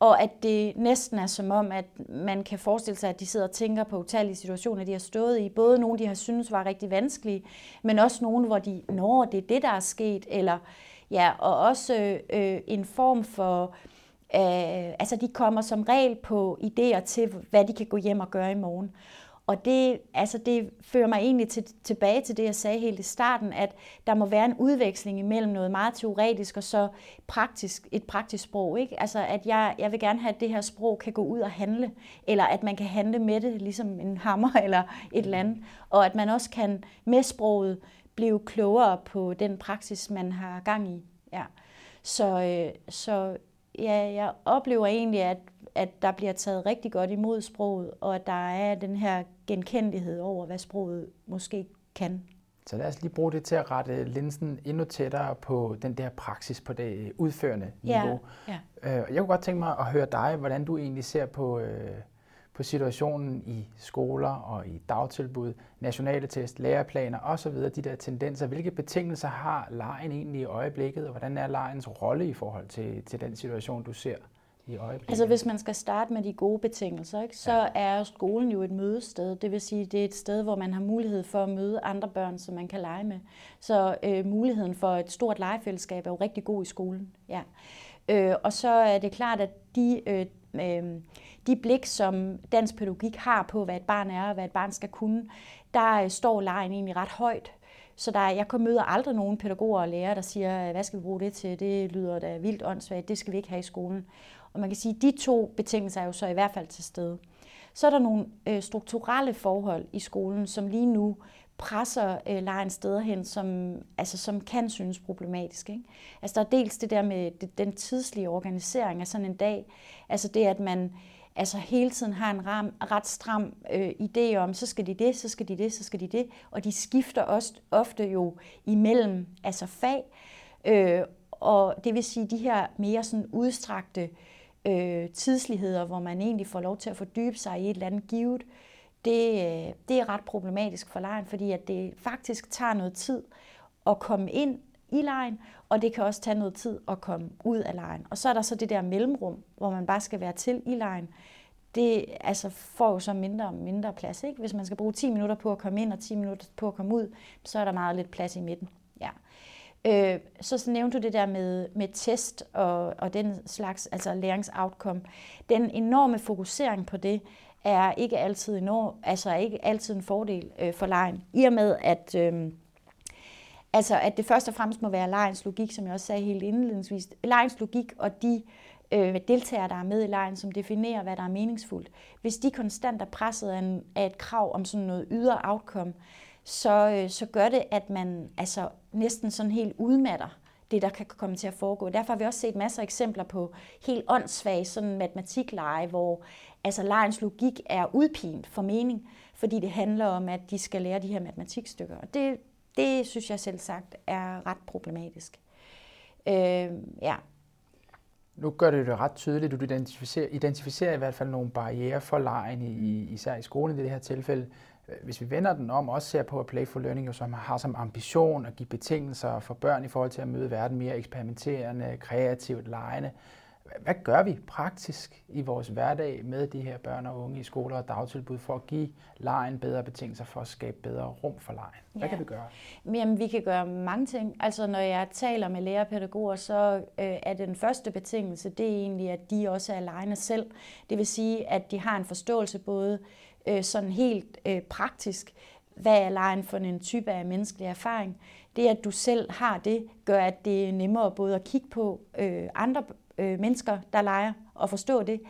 og at det næsten er som om, at man kan forestille sig, at de sidder og tænker på utallige situationer, de har stået i. Både nogle, de har synes var rigtig vanskelige, men også nogle, hvor de, når det er det, der er sket, eller ja, og også øh, en form for Øh, Øh, altså de kommer som regel på idéer til, hvad de kan gå hjem og gøre i morgen. Og det, altså det fører mig egentlig til, tilbage til det, jeg sagde helt i starten, at der må være en udveksling imellem noget meget teoretisk og så praktisk, et praktisk sprog. Ikke? Altså at jeg, jeg vil gerne have, at det her sprog kan gå ud og handle, eller at man kan handle med det, ligesom en hammer eller et eller andet. Og at man også kan med sproget blive klogere på den praksis, man har gang i. Ja. Så, øh, så ja, jeg oplever egentlig, at, at der bliver taget rigtig godt imod sproget, og at der er den her genkendelighed over, hvad sproget måske kan. Så lad os lige bruge det til at rette linsen endnu tættere på den der praksis på det udførende niveau. Ja, ja. Øh, jeg kunne godt tænke mig at høre dig, hvordan du egentlig ser på, øh, på situationen i skoler og i dagtilbud, nationale test, læreplaner osv., de der tendenser. Hvilke betingelser har lejen egentlig i øjeblikket, og hvordan er lejens rolle i forhold til, til den situation, du ser? i øjeblikket? Altså hvis man skal starte med de gode betingelser, ikke, så ja. er skolen jo et mødested. Det vil sige, det er et sted, hvor man har mulighed for at møde andre børn, som man kan lege med. Så øh, muligheden for et stort legefællesskab er jo rigtig god i skolen. Ja. Øh, og så er det klart, at de øh, øh, de blik, som dansk pædagogik har på, hvad et barn er og hvad et barn skal kunne, der øh, står lejen egentlig ret højt. Så der, jeg møder aldrig nogen pædagoger og lærere, der siger, hvad skal vi bruge det til? Det lyder da vildt åndssvagt, det skal vi ikke have i skolen. Og man kan sige, at de to betingelser er jo så i hvert fald til stede. Så er der nogle øh, strukturelle forhold i skolen, som lige nu presser øh, lejen steder hen, som, altså, som kan synes problematisk. Ikke? Altså, der er dels det der med det, den tidslige organisering af sådan en dag. Altså det, at man altså hele tiden har en ram, ret stram øh, idé om, så skal de det, så skal de det, så skal de det. Og de skifter også ofte jo imellem altså fag. Øh, og det vil sige, de her mere sådan udstrakte øh, tidsligheder, hvor man egentlig får lov til at fordybe sig i et eller andet givet, det, øh, det er ret problematisk for lejen, fordi at det faktisk tager noget tid at komme ind i lejen, og det kan også tage noget tid at komme ud af lejen. Og så er der så det der mellemrum, hvor man bare skal være til i lejen. Det altså, får jo så mindre og mindre plads. Ikke? Hvis man skal bruge 10 minutter på at komme ind og 10 minutter på at komme ud, så er der meget lidt plads i midten. Ja. Øh, så, så nævnte du det der med, med test og, og den slags altså læringsoutcome. Den enorme fokusering på det er ikke altid, enorm, altså ikke altid en fordel øh, for lejen. I og med, at... Øh, Altså, at det først og fremmest må være lejens logik, som jeg også sagde helt indledningsvis. Lejens logik og de øh, deltagere, der er med i lejen, som definerer, hvad der er meningsfuldt. Hvis de konstant er presset af, en, af et krav om sådan noget ydre outcome, så, øh, så gør det, at man altså, næsten sådan helt udmatter det, der kan komme til at foregå. Derfor har vi også set masser af eksempler på helt åndssvage sådan matematikleje, hvor altså lejens logik er udpint for mening, fordi det handler om, at de skal lære de her matematikstykker. Og det, det synes jeg selv sagt er ret problematisk. Øh, ja. Nu gør det jo ret tydeligt, du identificerer, identificerer i hvert fald nogle barriere for lejen, i, især i skolen i det her tilfælde. Øh, hvis vi vender den om også ser på, at Playful Learning jo som har som ambition at give betingelser for børn i forhold til at møde verden mere eksperimenterende, kreativt, lejende, hvad gør vi praktisk i vores hverdag med de her børn og unge i skoler og dagtilbud for at give lejen bedre betingelser for at skabe bedre rum for lejen? Hvad ja. kan vi gøre? Jamen, vi kan gøre mange ting. Altså, når jeg taler med lærerpædagoger, så øh, er den første betingelse, det er egentlig, at de også er lejende selv. Det vil sige, at de har en forståelse både øh, sådan helt øh, praktisk, hvad er lejen for en type af menneskelig erfaring. Det, at du selv har det, gør, at det er nemmere både at kigge på øh, andre øh, mennesker, der leger, og forstå det.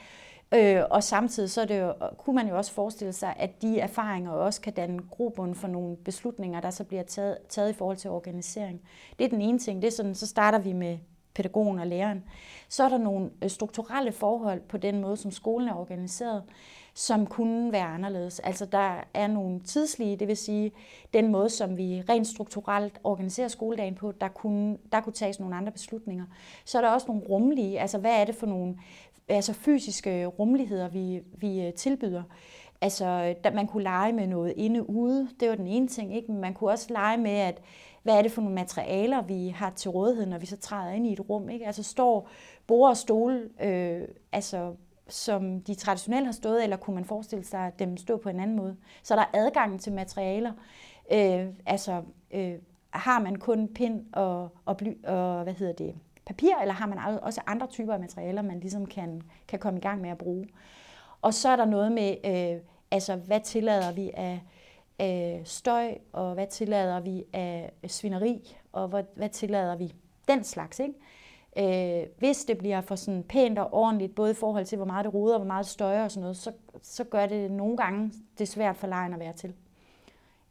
Øh, og samtidig så er det jo, kunne man jo også forestille sig, at de erfaringer også kan danne grobund for nogle beslutninger, der så bliver taget, taget i forhold til organisering. Det er den ene ting. Det er sådan, så starter vi med pædagogen og læreren. Så er der nogle øh, strukturelle forhold på den måde, som skolen er organiseret som kunne være anderledes. Altså der er nogle tidslige, det vil sige den måde, som vi rent strukturelt organiserer skoledagen på, der kunne, der kunne tages nogle andre beslutninger. Så er der også nogle rumlige, altså hvad er det for nogle altså fysiske rummeligheder, vi, vi øh, tilbyder. Altså, da man kunne lege med noget inde-ude, det var den ene ting, ikke? men man kunne også lege med, at hvad er det for nogle materialer, vi har til rådighed, når vi så træder ind i et rum. Ikke? Altså står bord og stole øh, altså som de traditionelt har stået, eller kunne man forestille sig at dem stå på en anden måde? Så der er adgang til materialer. Øh, altså, øh, har man kun pind og, og, bly, og hvad hedder det, papir, eller har man også andre typer af materialer, man ligesom kan, kan komme i gang med at bruge? Og så er der noget med, øh, altså, hvad tillader vi af, af støj, og hvad tillader vi af svineri, og hvad, hvad tillader vi den slags, ikke? Øh, hvis det bliver for sådan pænt og ordentligt, både i forhold til, hvor meget det ruder og hvor meget det støjer og sådan noget, så, så gør det nogle gange det svært for lejen at være til.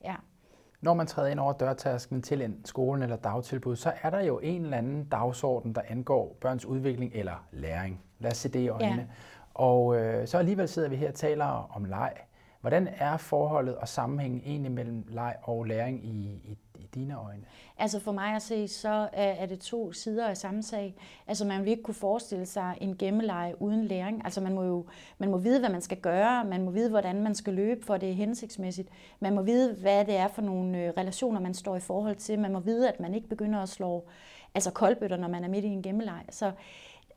Ja. Når man træder ind over dørtasken til en skole eller dagtilbud, så er der jo en eller anden dagsorden, der angår børns udvikling eller læring. Lad os se det i øjnene. Ja. Og øh, så alligevel sidder vi her og taler om leg. Hvordan er forholdet og sammenhængen egentlig mellem leg og læring i, i dine øjne? Altså for mig at se, så er det to sider af samme sag. Altså man vil ikke kunne forestille sig en gemmeleje uden læring. Altså man må jo man må vide, hvad man skal gøre, man må vide, hvordan man skal løbe, for det er hensigtsmæssigt. Man må vide, hvad det er for nogle øh, relationer, man står i forhold til. Man må vide, at man ikke begynder at slå altså koldbøtter, når man er midt i en gemmeleje. Så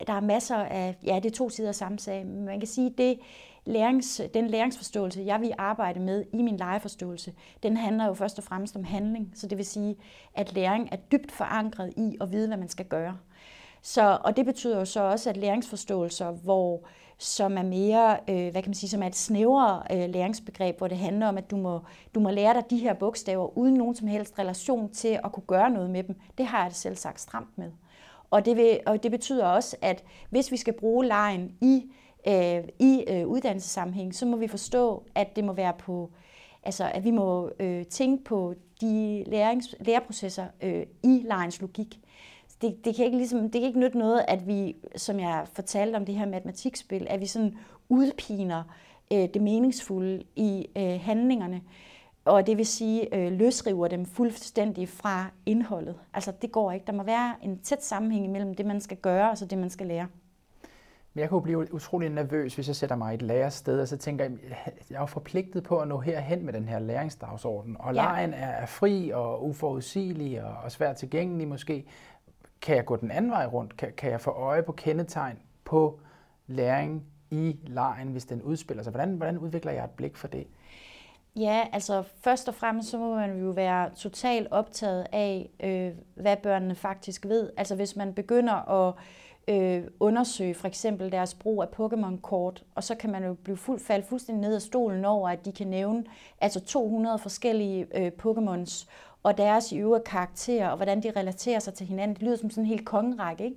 der er masser af, ja, det er to sider af samme sag. Man kan sige, det lærings, den læringsforståelse, jeg vil arbejde med i min legeforståelse, den handler jo først og fremmest om handling. Så det vil sige, at læring er dybt forankret i at vide, hvad man skal gøre. Så, og det betyder jo så også, at læringsforståelser, hvor som er mere, øh, hvad kan man sige, som er et snævrere øh, læringsbegreb, hvor det handler om, at du må, du må lære dig de her bogstaver uden nogen som helst relation til at kunne gøre noget med dem. Det har jeg det selv sagt stramt med. Og det, vil, og det betyder også, at hvis vi skal bruge lejen i øh, i øh, uddannelsessammenhæng, så må vi forstå, at det må være på, altså at vi må øh, tænke på de lærings, læreprocesser øh, i lejens logik. Det, det, kan ikke ligesom, det kan ikke nytte noget, at vi, som jeg fortalte om det her matematikspil, at vi sådan udpiner øh, det meningsfulde i øh, handlingerne, og det vil sige øh, løsriver dem fuldstændig fra indholdet. Altså det går ikke. Der må være en tæt sammenhæng mellem det, man skal gøre, og så det, man skal lære. Men jeg kunne blive utrolig nervøs, hvis jeg sætter mig i et lærested, og så tænker jeg, jeg er forpligtet på at nå herhen med den her læringsdagsorden. Og ja. lejen er fri og uforudsigelig og, og svært tilgængelig måske. Kan jeg gå den anden vej rundt? Kan, kan jeg få øje på kendetegn på læring i lejen, hvis den udspiller sig? Hvordan, hvordan udvikler jeg et blik for det? Ja, altså først og fremmest så må man jo være totalt optaget af, øh, hvad børnene faktisk ved. Altså hvis man begynder at øh, undersøge for eksempel deres brug af Pokémon-kort, og så kan man jo blive fuld, falde fuldstændig ned af stolen over, at de kan nævne altså 200 forskellige øh, Pokémons, og deres i øvrigt karakterer, og hvordan de relaterer sig til hinanden. Det lyder som sådan en helt kongerække, ikke?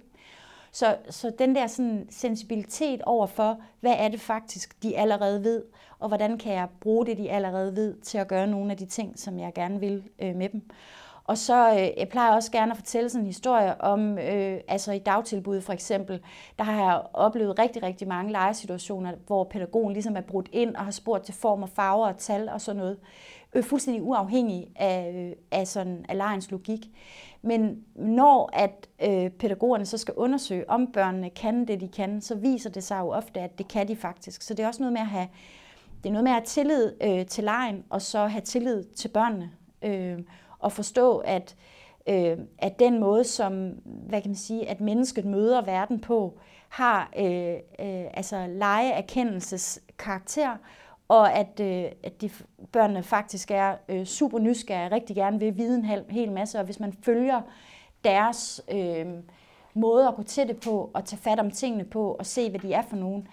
Så, så den der sådan sensibilitet over for, hvad er det faktisk, de allerede ved, og hvordan kan jeg bruge det, de allerede ved, til at gøre nogle af de ting, som jeg gerne vil øh, med dem. Og så øh, jeg plejer også gerne at fortælle sådan en historie om, øh, altså i dagtilbud for eksempel, der har jeg oplevet rigtig, rigtig mange legesituationer, hvor pædagogen ligesom er brudt ind og har spurgt til form og farver og tal og sådan noget. Øh, fuldstændig uafhængig af, øh, af, sådan, af legens logik. Men når at øh, pædagogerne så skal undersøge, om børnene kan det, de kan, så viser det sig jo ofte, at det kan de faktisk. Så det er også noget med at have, det er noget med at have tillid øh, til lejen, og så have tillid til børnene. Øh, og forstå, at, øh, at den måde, som hvad kan man sige, at mennesket møder verden på, har øh, øh, altså legeerkendelses karakter, og at, øh, at de børnene faktisk er øh, super nysgerrige, rigtig gerne vil vide en hel, hel masse, og hvis man følger deres øh, måde at gå til det på, og tage fat om tingene på, og se, hvad de er for nogen,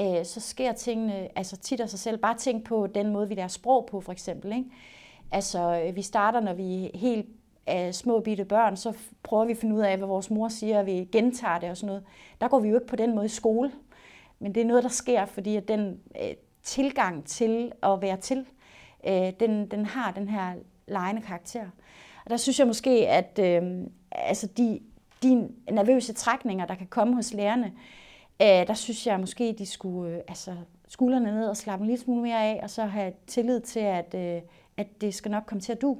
øh, så sker tingene altså tit af sig selv. Bare tænk på den måde, vi lærer sprog på, for eksempel. Ikke? Altså, øh, vi starter, når vi er helt af små bitte børn, så prøver vi at finde ud af, hvad vores mor siger, og vi gentager det og sådan noget. Der går vi jo ikke på den måde i skole. Men det er noget, der sker, fordi at den øh, tilgang til at være til, øh, den, den har den her lejende karakter. Og der synes jeg måske, at øh, altså de, de nervøse trækninger, der kan komme hos lærerne, øh, der synes jeg måske, de skulle øh, altså, skuldrene ned og slappe en lille smule mere af, og så have tillid til, at, øh, at det skal nok komme til at du.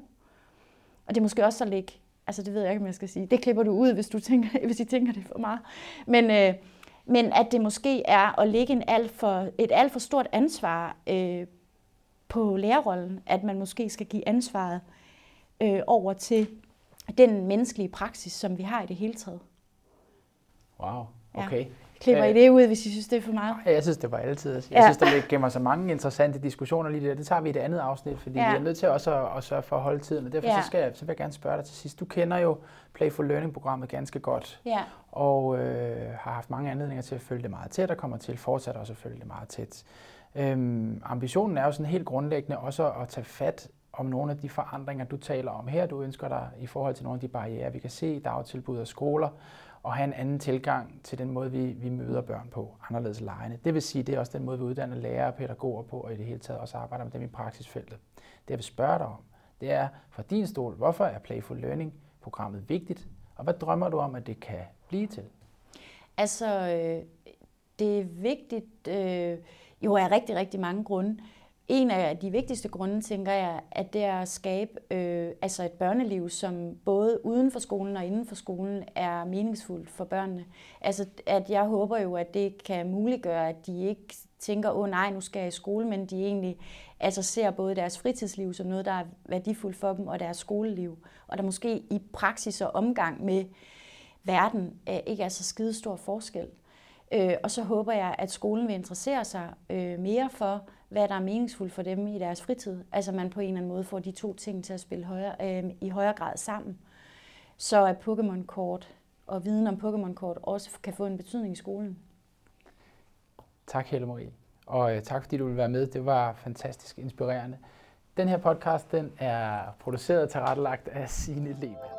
Og det er måske også at lægge, altså det ved jeg ikke, om jeg skal sige, det klipper du ud, hvis, du tænker, hvis I tænker det for meget. Men, øh, men at det måske er at lægge en alt for, et alt for stort ansvar øh, på lærerrollen, at man måske skal give ansvaret øh, over til den menneskelige praksis, som vi har i det hele taget. Wow, okay. Ja. Klipper I det ud, hvis I synes, det er for meget? Jeg synes, det var altid. Jeg ja. synes, der gemmer så mange interessante diskussioner lige der. Det tager vi i det andet afsnit, fordi ja. vi er nødt til også at, at sørge for at holde tiden. Og derfor ja. så, skal jeg, så vil jeg gerne spørge dig til sidst. Du kender jo Playful Learning-programmet ganske godt. Ja. Og øh, har haft mange anledninger til at følge det meget tæt, og kommer til fortsat også at følge det meget tæt. Øhm, ambitionen er jo sådan helt grundlæggende også at tage fat om nogle af de forandringer, du taler om her, du ønsker dig i forhold til nogle af de barriere, vi kan se i dagtilbud og skoler, og have en anden tilgang til den måde, vi, vi møder børn på, anderledes lejende. Det vil sige, det er også den måde, vi uddanner lærere og pædagoger på, og i det hele taget også arbejder med dem i praksisfeltet. Det jeg vil spørge dig om, det er fra din stol, hvorfor er Playful Learning-programmet vigtigt, og hvad drømmer du om, at det kan blive til? Altså, øh, det er vigtigt øh, jo af rigtig, rigtig mange grunde. En af de vigtigste grunde, tænker jeg, at det er at skabe øh, altså et børneliv, som både uden for skolen og inden for skolen er meningsfuldt for børnene. Altså, at jeg håber jo, at det kan muliggøre, at de ikke tænker, åh oh, nej, nu skal jeg i skole, men de egentlig altså ser både deres fritidsliv som noget, der er værdifuldt for dem, og deres skoleliv. Og der måske i praksis og omgang med verden øh, ikke er så skide stor forskel. Øh, og så håber jeg, at skolen vil interessere sig øh, mere for, hvad der er meningsfuldt for dem i deres fritid. Altså man på en eller anden måde får de to ting til at spille højere, øh, i højere grad sammen. Så at Pokémon-kort og viden om Pokémon-kort også kan få en betydning i skolen. Tak Helle Marie, og øh, tak fordi du ville være med. Det var fantastisk inspirerende. Den her podcast den er produceret og tilrettelagt af Signe Lehmann.